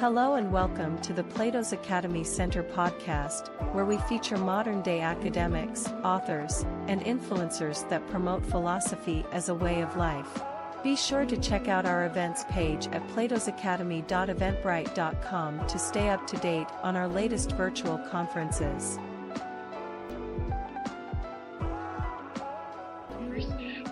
Hello and welcome to the Plato's Academy Center podcast, where we feature modern day academics, authors, and influencers that promote philosophy as a way of life. Be sure to check out our events page at platosacademy.eventbrite.com to stay up to date on our latest virtual conferences.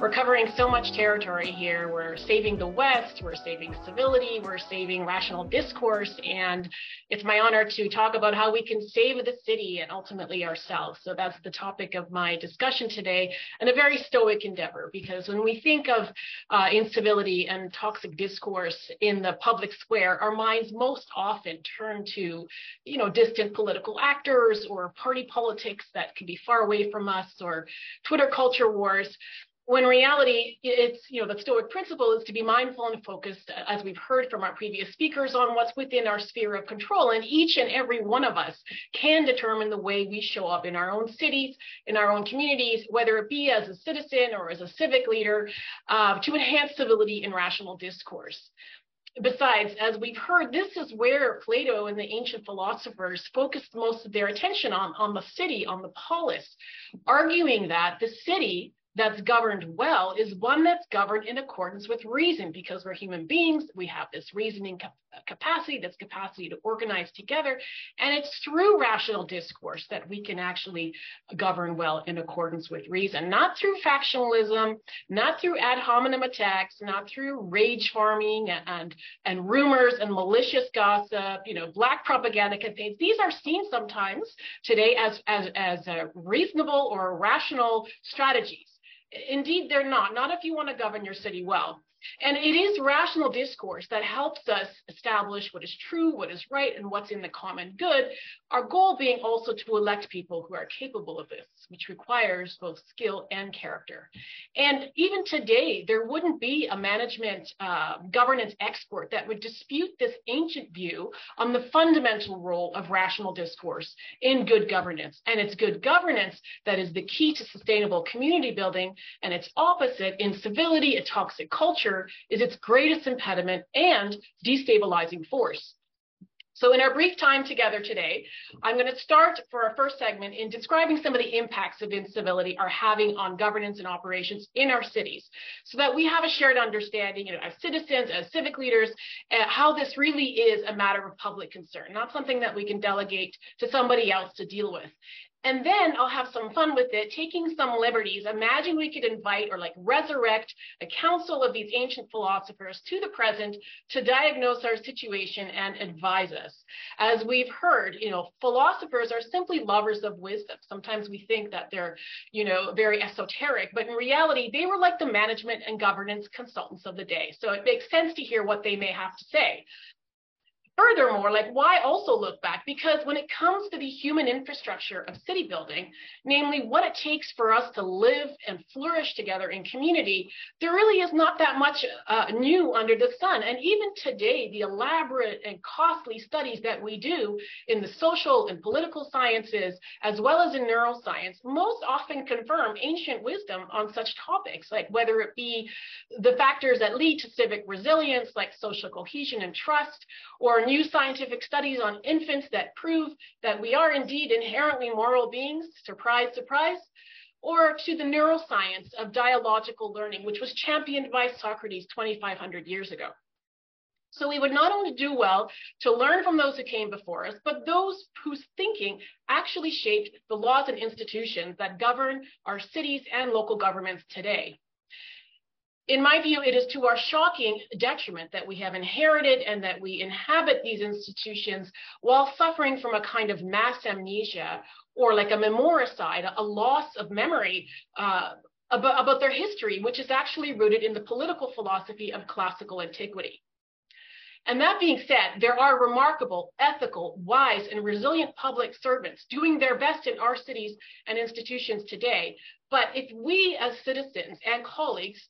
We're covering so much territory here. We're saving the West, we're saving civility, we're saving rational discourse, and it's my honor to talk about how we can save the city and ultimately ourselves. So that's the topic of my discussion today, and a very stoic endeavor, because when we think of uh, incivility and toxic discourse in the public square, our minds most often turn to, you know, distant political actors or party politics that can be far away from us or Twitter culture wars when reality it's you know the stoic principle is to be mindful and focused as we've heard from our previous speakers on what's within our sphere of control. And each and every one of us can determine the way we show up in our own cities in our own communities whether it be as a citizen or as a civic leader uh, to enhance civility and rational discourse. Besides, as we've heard, this is where Plato and the ancient philosophers focused most of their attention on, on the city, on the polis, arguing that the city that's governed well is one that's governed in accordance with reason because we're human beings we have this reasoning uh, capacity this capacity to organize together and it's through rational discourse that we can actually govern well in accordance with reason not through factionalism not through ad hominem attacks not through rage farming and and rumors and malicious gossip you know black propaganda campaigns. These are seen sometimes today as as as uh, reasonable or rational strategies Indeed, they're not, not if you want to govern your city well. And it is rational discourse that helps us establish what is true, what is right, and what's in the common good. Our goal being also to elect people who are capable of this, which requires both skill and character. And even today, there wouldn't be a management uh, governance expert that would dispute this ancient view on the fundamental role of rational discourse in good governance. And it's good governance that is the key to sustainable community building, and its opposite incivility, a toxic culture culture is its greatest impediment and destabilizing force. So in our brief time together today, I'm going to start for our first segment in describing some of the impacts of incivility are having on governance and operations in our cities so that we have a shared understanding you know, as citizens, as civic leaders, uh, how this really is a matter of public concern, not something that we can delegate to somebody else to deal with. And then I'll have some fun with it, taking some liberties. Imagine we could invite or like resurrect a council of these ancient philosophers to the present to diagnose our situation and advise us. As we've heard, you know, philosophers are simply lovers of wisdom. Sometimes we think that they're, you know, very esoteric, but in reality, they were like the management and governance consultants of the day. So it makes sense to hear what they may have to say. Furthermore, like why also look back? Because when it comes to the human infrastructure of city building, namely what it takes for us to live and flourish together in community, there really is not that much uh, new under the sun. And even today, the elaborate and costly studies that we do in the social and political sciences, as well as in neuroscience, most often confirm ancient wisdom on such topics, like whether it be the factors that lead to civic resilience, like social cohesion and trust, or new scientific studies on infants that prove that we are indeed inherently moral beings, surprise, surprise, or to the neuroscience of dialogical learning, which was championed by Socrates 2,500 years ago. So we would not only do well to learn from those who came before us, but those whose thinking actually shaped the laws and institutions that govern our cities and local governments today in my view, it is to our shocking detriment that we have inherited and that we inhabit these institutions while suffering from a kind of mass amnesia or like a memoricide, a loss of memory uh, about, about their history, which is actually rooted in the political philosophy of classical antiquity. And that being said, there are remarkable, ethical, wise, and resilient public servants doing their best in our cities and institutions today. But if we as citizens and colleagues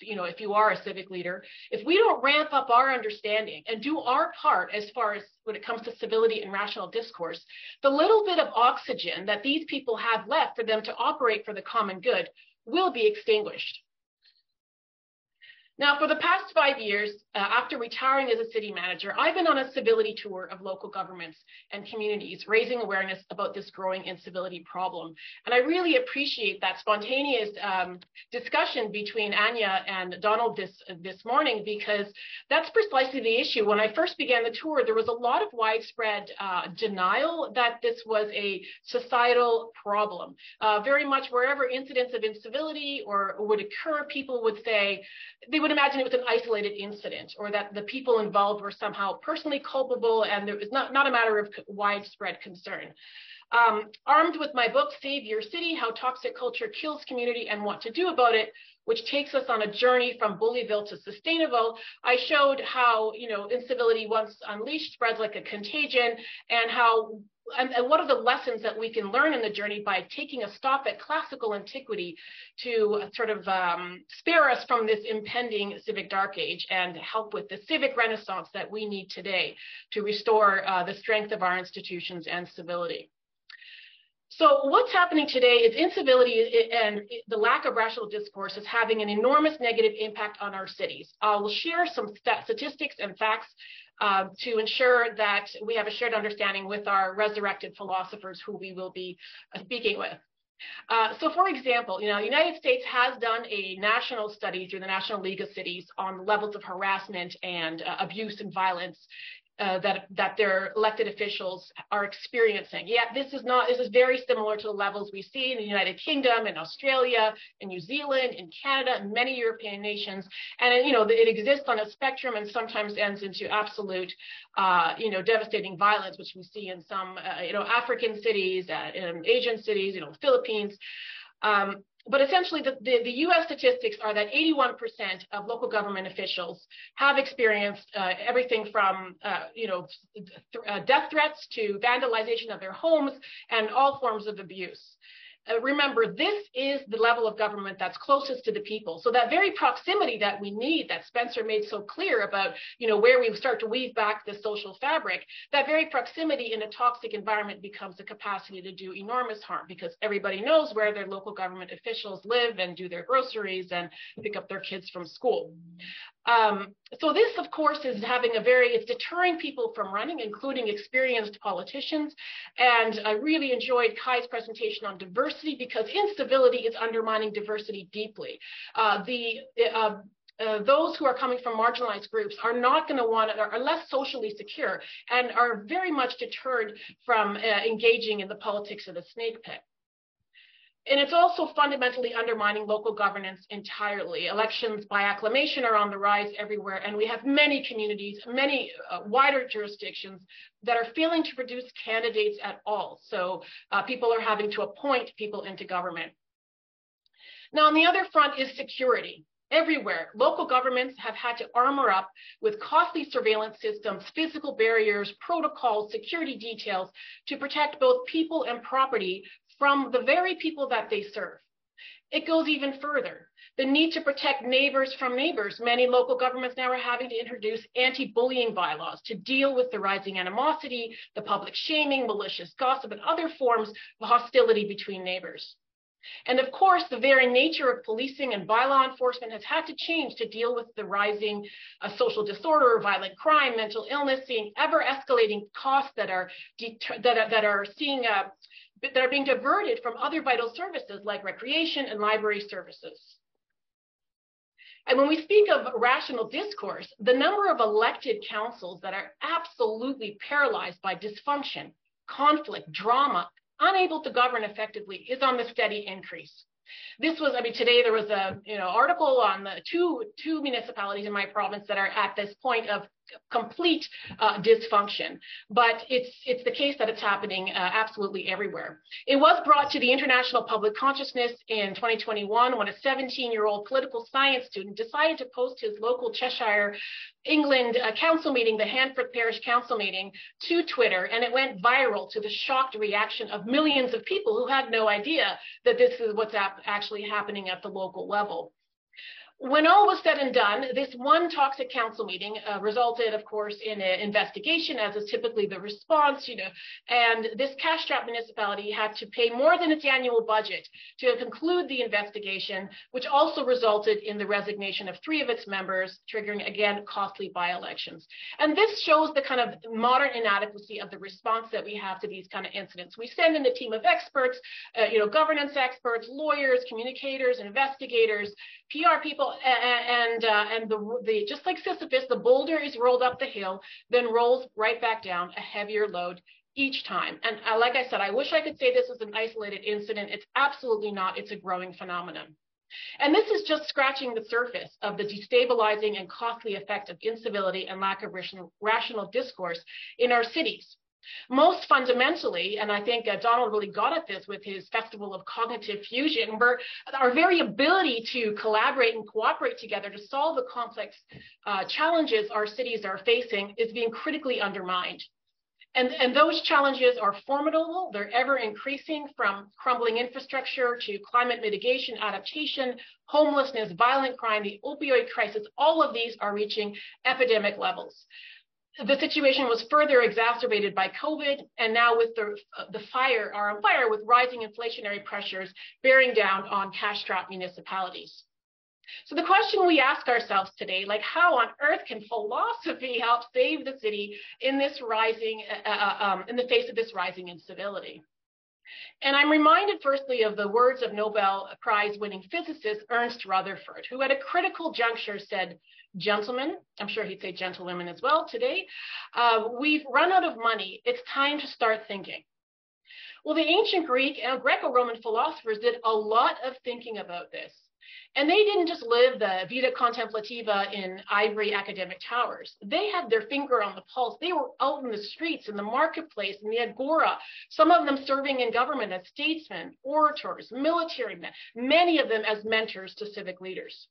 you know, if you are a civic leader, if we don't ramp up our understanding and do our part as far as when it comes to civility and rational discourse, the little bit of oxygen that these people have left for them to operate for the common good will be extinguished. Now, for the past five years, uh, after retiring as a city manager, I've been on a civility tour of local governments and communities, raising awareness about this growing incivility problem. And I really appreciate that spontaneous um, discussion between Anya and Donald this, this morning, because that's precisely the issue. When I first began the tour, there was a lot of widespread uh, denial that this was a societal problem. Uh, very much wherever incidents of incivility or would occur, people would say, they would imagine it was an isolated incident or that the people involved were somehow personally culpable and there was not, not a matter of widespread concern. Um, armed with my book, Save Your City, How Toxic Culture Kills Community and What to Do About It, which takes us on a journey from Bullyville to Sustainaville, I showed how, you know, incivility once unleashed spreads like a contagion and how and, and, what are the lessons that we can learn in the journey by taking a stop at classical antiquity to sort of um, spare us from this impending civic dark age and help with the civic renaissance that we need today to restore uh, the strength of our institutions and civility. So what's happening today is incivility and the lack of rational discourse is having an enormous negative impact on our cities. I'll share some statistics and facts uh, to ensure that we have a shared understanding with our resurrected philosophers who we will be uh, speaking with. Uh, so for example, you know, the United States has done a national study through the National League of Cities on levels of harassment and uh, abuse and violence uh, that that their elected officials are experiencing. Yeah, this is not. This is very similar to the levels we see in the United Kingdom, in Australia, in New Zealand, in Canada, and many European nations. And you know, it exists on a spectrum and sometimes ends into absolute, uh, you know, devastating violence, which we see in some, uh, you know, African cities, uh, in Asian cities, you know, Philippines. Um, but essentially, the, the, the, US statistics are that 81% of local government officials have experienced uh, everything from, uh, you know, th uh, death threats to vandalization of their homes and all forms of abuse. Uh, remember, this is the level of government that's closest to the people. So that very proximity that we need, that Spencer made so clear about, you know, where we start to weave back the social fabric, that very proximity in a toxic environment becomes a capacity to do enormous harm because everybody knows where their local government officials live and do their groceries and pick up their kids from school. Um, so this, of course, is having a very, it's deterring people from running, including experienced politicians. And I really enjoyed Kai's presentation on diversity because instability is undermining diversity deeply. Uh, the uh, uh, those who are coming from marginalized groups are not going to want to, are less socially secure and are very much deterred from uh, engaging in the politics of the snake pit. And it's also fundamentally undermining local governance entirely. Elections by acclamation are on the rise everywhere, and we have many communities, many uh, wider jurisdictions that are failing to produce candidates at all. So uh, people are having to appoint people into government. Now, on the other front is security. Everywhere, local governments have had to armor up with costly surveillance systems, physical barriers, protocols, security details to protect both people and property from the very people that they serve. It goes even further. The need to protect neighbors from neighbors. Many local governments now are having to introduce anti-bullying bylaws to deal with the rising animosity, the public shaming, malicious gossip, and other forms of hostility between neighbors. And of course, the very nature of policing and bylaw enforcement has had to change to deal with the rising uh, social disorder, violent crime, mental illness, seeing ever escalating costs that are, that are, that are seeing uh, that are being diverted from other vital services like recreation and library services. And when we speak of rational discourse, the number of elected councils that are absolutely paralyzed by dysfunction, conflict, drama, unable to govern effectively is on the steady increase. This was, I mean, today there was a you know article on the two two municipalities in my province that are at this point of complete uh, dysfunction. But it's it's the case that it's happening uh, absolutely everywhere. It was brought to the international public consciousness in 2021 when a 17-year-old political science student decided to post his local Cheshire, England uh, council meeting, the Handforth Parish Council meeting, to Twitter, and it went viral to the shocked reaction of millions of people who had no idea that this is what's actually happening at the local level. When all was said and done, this one toxic council meeting uh, resulted, of course, in an investigation, as is typically the response, you know, and this cash-strapped municipality had to pay more than its annual budget to conclude the investigation, which also resulted in the resignation of three of its members, triggering, again, costly by-elections. And this shows the kind of modern inadequacy of the response that we have to these kind of incidents. We send in a team of experts, uh, you know, governance experts, lawyers, communicators, investigators, PR people, and uh, and the, the just like Sisyphus, the boulder is rolled up the hill, then rolls right back down, a heavier load each time. And uh, like I said, I wish I could say this is an isolated incident. It's absolutely not. It's a growing phenomenon. And this is just scratching the surface of the destabilizing and costly effect of incivility and lack of rational, rational discourse in our cities. Most fundamentally, and I think uh, Donald really got at this with his Festival of Cognitive Fusion, where our very ability to collaborate and cooperate together to solve the complex uh, challenges our cities are facing is being critically undermined. And, and those challenges are formidable. They're ever increasing from crumbling infrastructure to climate mitigation, adaptation, homelessness, violent crime, the opioid crisis. All of these are reaching epidemic levels the situation was further exacerbated by COVID, and now with the, uh, the fire are on fire with rising inflationary pressures bearing down on cash-strapped municipalities. So the question we ask ourselves today, like how on earth can philosophy help save the city in this rising, uh, uh um, in the face of this rising incivility? And I'm reminded firstly of the words of Nobel Prize winning physicist Ernest Rutherford, who at a critical juncture said, gentlemen, I'm sure he'd say gentlewomen as well today, uh, we've run out of money. It's time to start thinking. Well, the ancient Greek and Greco-Roman philosophers did a lot of thinking about this. And they didn't just live the vita contemplativa in ivory academic towers. They had their finger on the pulse. They were out in the streets, in the marketplace, in the agora, some of them serving in government as statesmen, orators, military men, many of them as mentors to civic leaders.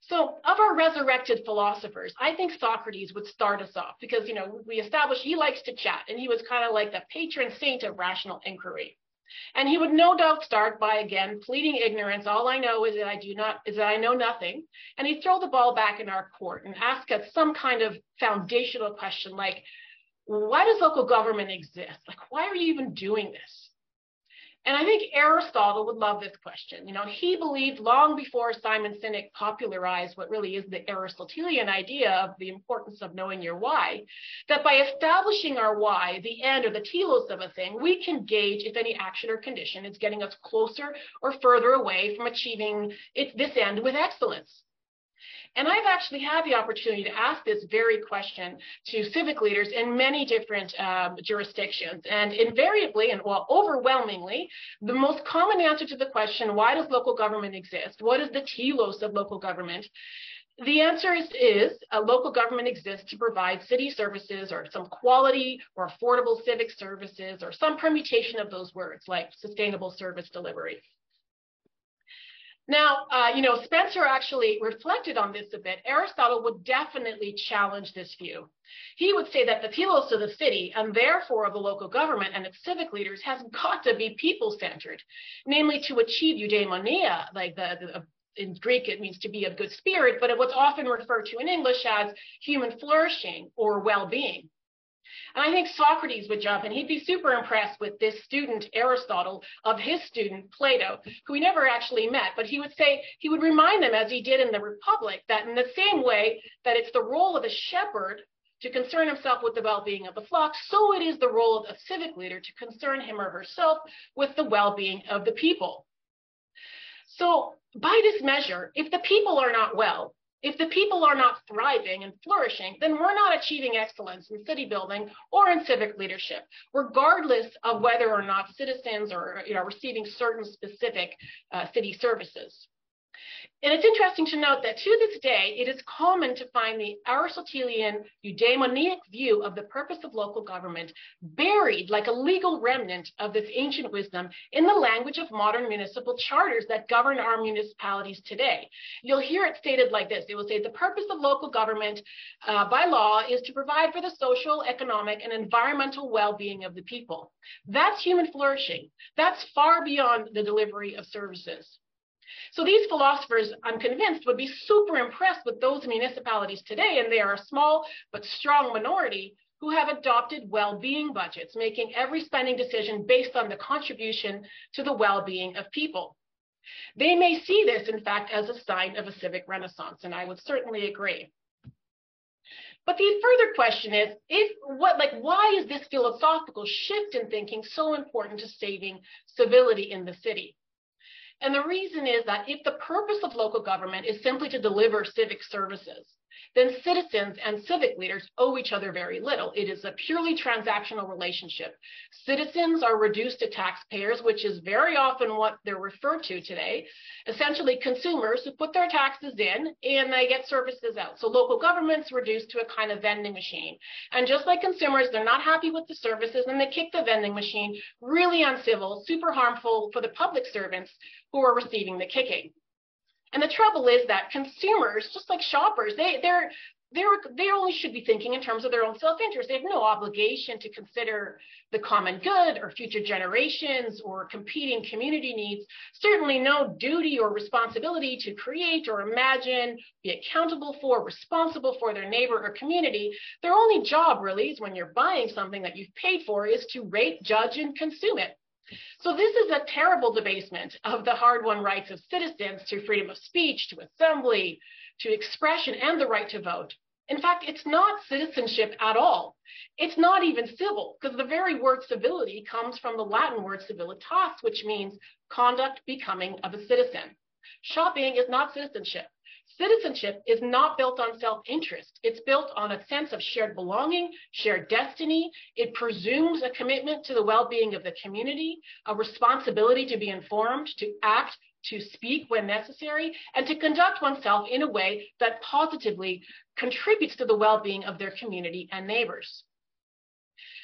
So of our resurrected philosophers, I think Socrates would start us off because, you know, we established he likes to chat and he was kind of like the patron saint of rational inquiry. And he would no doubt start by again pleading ignorance. All I know is that I do not is that I know nothing. And he'd throw the ball back in our court and ask us some kind of foundational question like, why does local government exist? Like, why are you even doing this? And I think Aristotle would love this question. You know, he believed long before Simon Sinek popularized what really is the Aristotelian idea of the importance of knowing your why, that by establishing our why, the end or the telos of a thing, we can gauge if any action or condition is getting us closer or further away from achieving it, this end with excellence. And I've actually had the opportunity to ask this very question to civic leaders in many different um, jurisdictions. And invariably, and well, overwhelmingly, the most common answer to the question, why does local government exist? What is the telos of local government? The answer is, is a local government exists to provide city services or some quality or affordable civic services or some permutation of those words like sustainable service delivery. Now, uh, you know, Spencer actually reflected on this a bit. Aristotle would definitely challenge this view. He would say that the telos of the city, and therefore of the local government and its civic leaders, has got to be people-centered, namely to achieve eudaimonia, like the, the in Greek it means to be of good spirit, but what's often referred to in English as human flourishing or well-being. And I think Socrates would jump and he'd be super impressed with this student, Aristotle, of his student, Plato, who he never actually met. But he would say, he would remind them, as he did in the Republic, that in the same way that it's the role of a shepherd to concern himself with the well-being of the flock, so it is the role of a civic leader to concern him or herself with the well-being of the people. So by this measure, if the people are not well, if the people are not thriving and flourishing, then we're not achieving excellence in city building or in civic leadership, regardless of whether or not citizens are you know, receiving certain specific uh, city services. And it's interesting to note that to this day, it is common to find the Aristotelian eudaimonic view of the purpose of local government buried like a legal remnant of this ancient wisdom in the language of modern municipal charters that govern our municipalities today. You'll hear it stated like this. It will say the purpose of local government uh, by law is to provide for the social, economic, and environmental well-being of the people. That's human flourishing. That's far beyond the delivery of services. So these philosophers, I'm convinced, would be super impressed with those municipalities today, and they are a small but strong minority who have adopted well-being budgets, making every spending decision based on the contribution to the well-being of people. They may see this, in fact, as a sign of a civic renaissance, and I would certainly agree. But the further question is, if what like why is this philosophical shift in thinking so important to saving civility in the city? And the reason is that if the purpose of local government is simply to deliver civic services, then citizens and civic leaders owe each other very little. It is a purely transactional relationship. Citizens are reduced to taxpayers, which is very often what they're referred to today. Essentially, consumers who put their taxes in and they get services out. So local government's reduced to a kind of vending machine. And just like consumers, they're not happy with the services and they kick the vending machine, really uncivil, super harmful for the public servants who are receiving the kicking. And the trouble is that consumers, just like shoppers, they they're they're they only should be thinking in terms of their own self-interest. They have no obligation to consider the common good or future generations or competing community needs. Certainly no duty or responsibility to create or imagine, be accountable for, responsible for their neighbor or community. Their only job really is when you're buying something that you've paid for is to rate, judge, and consume it. So this is a terrible debasement of the hard-won rights of citizens to freedom of speech, to assembly, to expression, and the right to vote. In fact, it's not citizenship at all. It's not even civil, because the very word civility comes from the Latin word civilitas, which means conduct becoming of a citizen. Shopping is not citizenship. Citizenship is not built on self-interest. It's built on a sense of shared belonging, shared destiny. It presumes a commitment to the well-being of the community, a responsibility to be informed, to act, to speak when necessary, and to conduct oneself in a way that positively contributes to the well-being of their community and neighbors.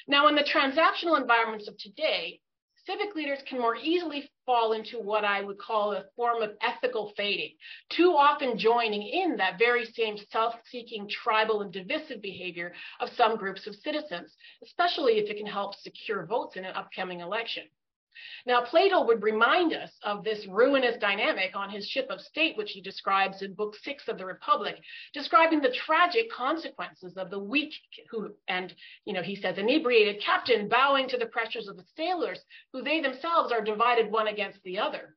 Now, in the transactional environments of today, civic leaders can more easily fall into what I would call a form of ethical fading, too often joining in that very same self-seeking, tribal, and divisive behavior of some groups of citizens, especially if it can help secure votes in an upcoming election. Now, Plato would remind us of this ruinous dynamic on his ship of state, which he describes in Book Six of the Republic, describing the tragic consequences of the weak who, and, you know, he says, inebriated captain bowing to the pressures of the sailors, who they themselves are divided one against the other.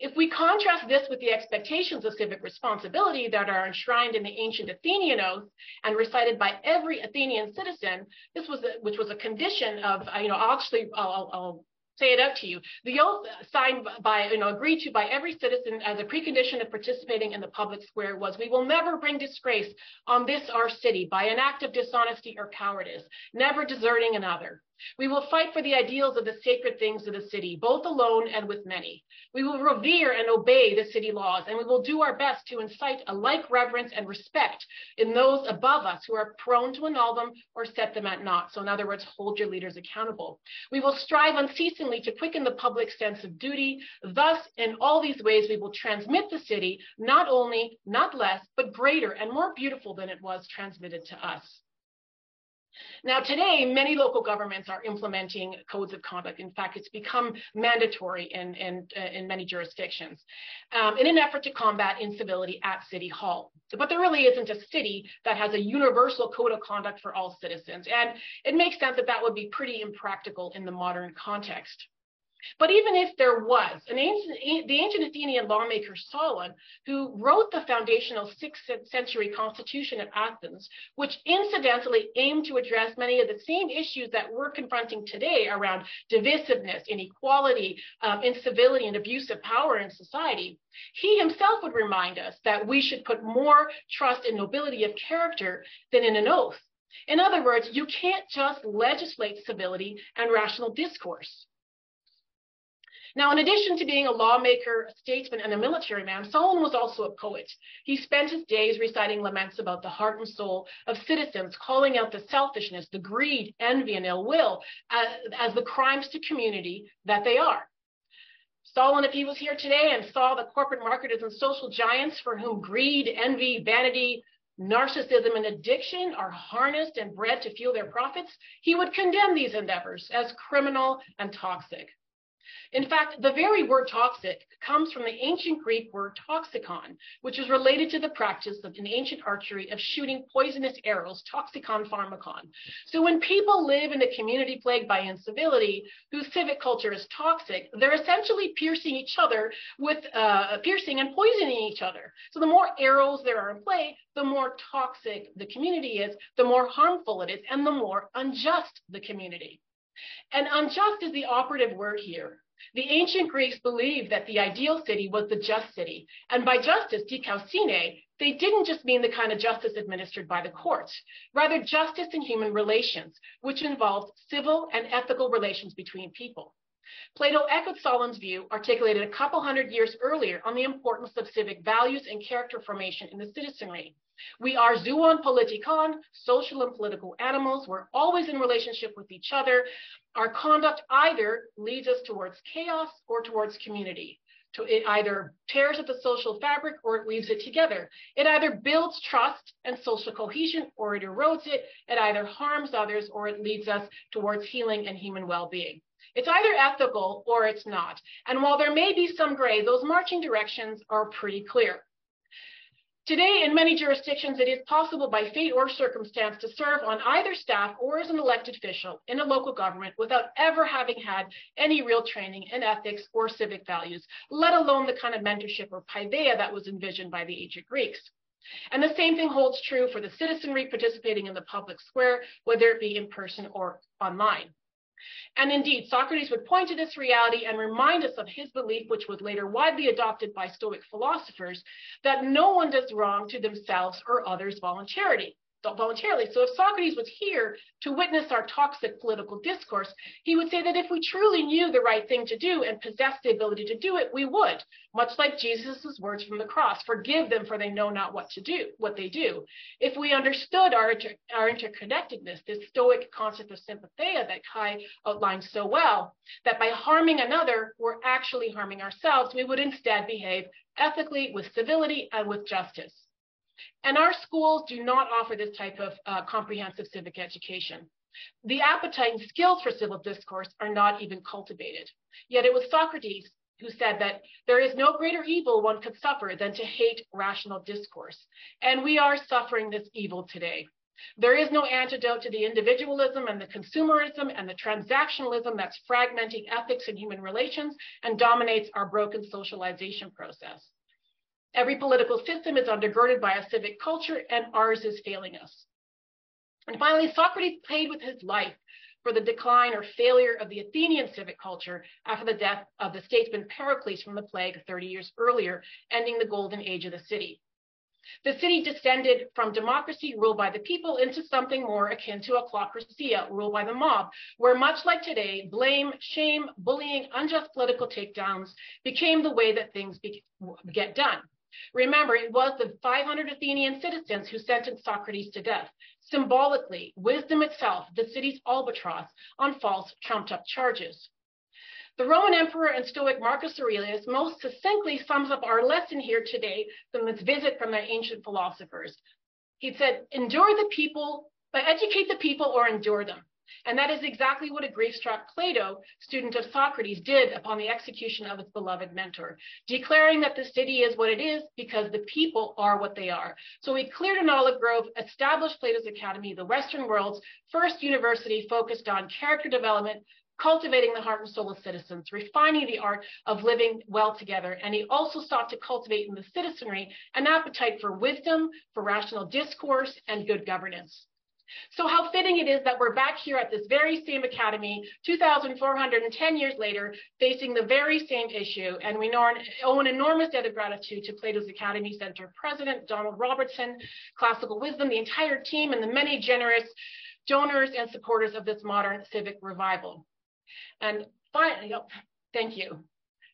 If we contrast this with the expectations of civic responsibility that are enshrined in the ancient Athenian oath and recited by every Athenian citizen, this was a, which was a condition of, uh, you know, actually, I'll, I'll say it out to you. The oath signed by, you know, agreed to by every citizen as a precondition of participating in the public square was, we will never bring disgrace on this our city by an act of dishonesty or cowardice, never deserting another. We will fight for the ideals of the sacred things of the city, both alone and with many. We will revere and obey the city laws, and we will do our best to incite a like reverence and respect in those above us who are prone to annul them or set them at naught. So in other words, hold your leaders accountable. We will strive unceasingly to quicken the public sense of duty. Thus, in all these ways, we will transmit the city, not only, not less, but greater and more beautiful than it was transmitted to us. Now, today, many local governments are implementing codes of conduct. In fact, it's become mandatory in, in, uh, in many jurisdictions um, in an effort to combat incivility at City Hall. But there really isn't a city that has a universal code of conduct for all citizens. And it makes sense that that would be pretty impractical in the modern context. But even if there was, an ancient, the ancient Athenian lawmaker Solon, who wrote the foundational sixth century constitution of Athens, which incidentally aimed to address many of the same issues that we're confronting today around divisiveness, inequality, um, incivility, and abuse of power in society, he himself would remind us that we should put more trust in nobility of character than in an oath. In other words, you can't just legislate civility and rational discourse. Now, in addition to being a lawmaker, a statesman, and a military man, Solon was also a poet. He spent his days reciting laments about the heart and soul of citizens, calling out the selfishness, the greed, envy, and ill will as, as the crimes to community that they are. Solon, if he was here today and saw the corporate marketers and social giants for whom greed, envy, vanity, narcissism, and addiction are harnessed and bred to fuel their profits, he would condemn these endeavors as criminal and toxic. In fact, the very word toxic comes from the ancient Greek word toxikon, which is related to the practice of in ancient archery of shooting poisonous arrows, toxikon pharmakon. So when people live in a community plagued by incivility, whose civic culture is toxic, they're essentially piercing each other with uh, piercing and poisoning each other. So the more arrows there are in play, the more toxic the community is, the more harmful it is, and the more unjust the community. And unjust is the operative word here. The ancient Greeks believed that the ideal city was the just city. And by justice, dikaiosyne, they didn't just mean the kind of justice administered by the courts, rather justice in human relations, which involved civil and ethical relations between people. Plato echoed Solon's view, articulated a couple hundred years earlier, on the importance of civic values and character formation in the citizenry. We are zoon politikon, social and political animals. We're always in relationship with each other. Our conduct either leads us towards chaos or towards community. It either tears at the social fabric or it weaves it together. It either builds trust and social cohesion or it erodes it. It either harms others or it leads us towards healing and human well-being. It's either ethical or it's not. And while there may be some gray, those marching directions are pretty clear. Today, in many jurisdictions, it is possible by fate or circumstance to serve on either staff or as an elected official in a local government without ever having had any real training in ethics or civic values, let alone the kind of mentorship or paideia that was envisioned by the ancient Greeks. And the same thing holds true for the citizenry participating in the public square, whether it be in person or online. And indeed, Socrates would point to this reality and remind us of his belief, which was later widely adopted by Stoic philosophers, that no one does wrong to themselves or others voluntarily voluntarily. So if Socrates was here to witness our toxic political discourse, he would say that if we truly knew the right thing to do and possessed the ability to do it, we would, much like Jesus' words from the cross, forgive them for they know not what to do, what they do. If we understood our, inter, our interconnectedness, this stoic concept of sympatheia that Kai outlined so well, that by harming another, we're actually harming ourselves, we would instead behave ethically with civility and with justice. And our schools do not offer this type of uh, comprehensive civic education. The appetite and skills for civil discourse are not even cultivated. Yet it was Socrates who said that there is no greater evil one could suffer than to hate rational discourse. And we are suffering this evil today. There is no antidote to the individualism and the consumerism and the transactionalism that's fragmenting ethics and human relations and dominates our broken socialization process. Every political system is undergirded by a civic culture, and ours is failing us. And finally, Socrates paid with his life for the decline or failure of the Athenian civic culture after the death of the statesman Pericles from the plague 30 years earlier, ending the golden age of the city. The city descended from democracy ruled by the people into something more akin to ochlocracy ruled by the mob, where much like today, blame, shame, bullying, unjust political takedowns became the way that things be- get done. Remember, it was the 500 Athenian citizens who sentenced Socrates to death. Symbolically, wisdom itself, the city's albatross, on false, trumped up charges. The Roman emperor and Stoic Marcus Aurelius most succinctly sums up our lesson here today from this visit from the ancient philosophers. He said, endure the people, but educate the people or endure them. And that is exactly what a grief-struck Plato, student of Socrates, did upon the execution of his beloved mentor, declaring that the city is what it is because the people are what they are. So he cleared an olive grove, established Plato's Academy, the Western world's first university focused on character development, cultivating the heart and soul of citizens, refining the art of living well together. And he also sought to cultivate in the citizenry an appetite for wisdom, for rational discourse, and good governance. So how fitting it is that we're back here at this very same academy 2,410 years later, facing the very same issue. And we owe an enormous debt of gratitude to Plato's Academy Center President Donald Robertson, Classical Wisdom, the entire team, and the many generous donors and supporters of this modern civic revival. And finally, oh, thank you.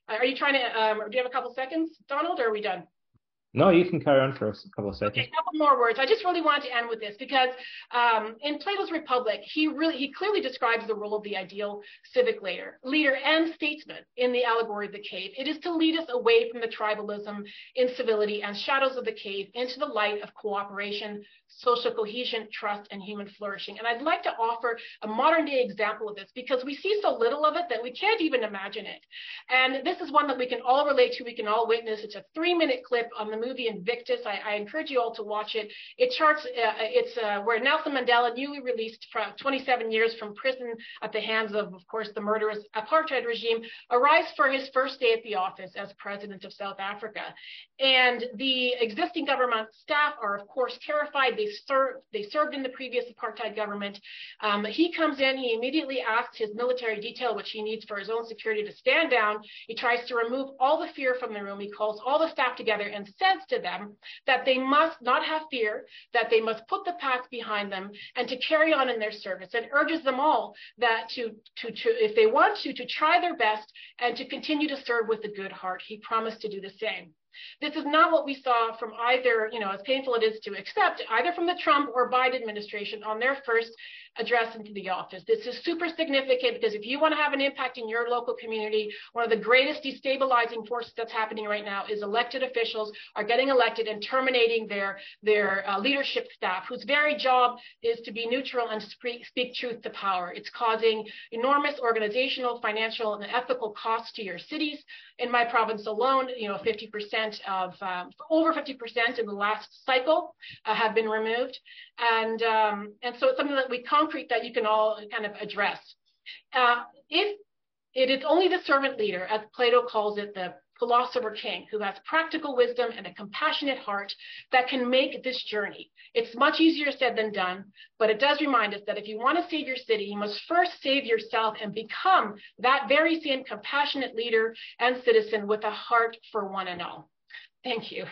Are you trying to, um, do you have a couple seconds, Donald, or are we done? No, you can carry on for a couple of seconds. Okay, a couple more words. I just really want to end with this because um, in Plato's Republic, he really he clearly describes the role of the ideal civic leader, leader and statesman in the allegory of the cave. It is to lead us away from the tribalism, incivility, and shadows of the cave into the light of cooperation, social cohesion, trust, and human flourishing. And I'd like to offer a modern day example of this because we see so little of it that we can't even imagine it. And this is one that we can all relate to, we can all witness. It's a three minute clip on the movie Invictus. I, I encourage you all to watch it. It charts, uh, it's uh, where Nelson Mandela, newly released from 27 years from prison at the hands of, of course, the murderous apartheid regime, arrives for his first day at the office as president of South Africa. And the existing government staff are, of course, terrified. They, served. they served in the previous apartheid government. Um, he comes in, he immediately asks his military detail, which he needs for his own security, to stand down. He tries to remove all the fear from the room. He calls all the staff together and says to them that they must not have fear, that they must put the past behind them and to carry on in their service and urges them all that to, to, to if they want to, to try their best and to continue to serve with a good heart. He promised to do the same. This is not what we saw from either, you know, as painful it is to accept, either from the Trump or Biden administration on their first address into the office. This is super significant because if you want to have an impact in your local community, one of the greatest destabilizing forces that's happening right now is elected officials are getting elected and terminating their, their uh, leadership staff, whose very job is to be neutral and speak, speak truth to power. It's causing enormous organizational, financial, and ethical costs to your cities. In my province alone, you know, 50% of, um, over 50% in the last cycle uh, have been removed. And, um, and so it's something that we concrete that you can all kind of address. Uh, if it is only the servant leader, as Plato calls it, the philosopher king, who has practical wisdom and a compassionate heart that can make this journey. It's much easier said than done, but it does remind us that if you want to save your city, you must first save yourself and become that very same compassionate leader and citizen with a heart for one and all. Thank you.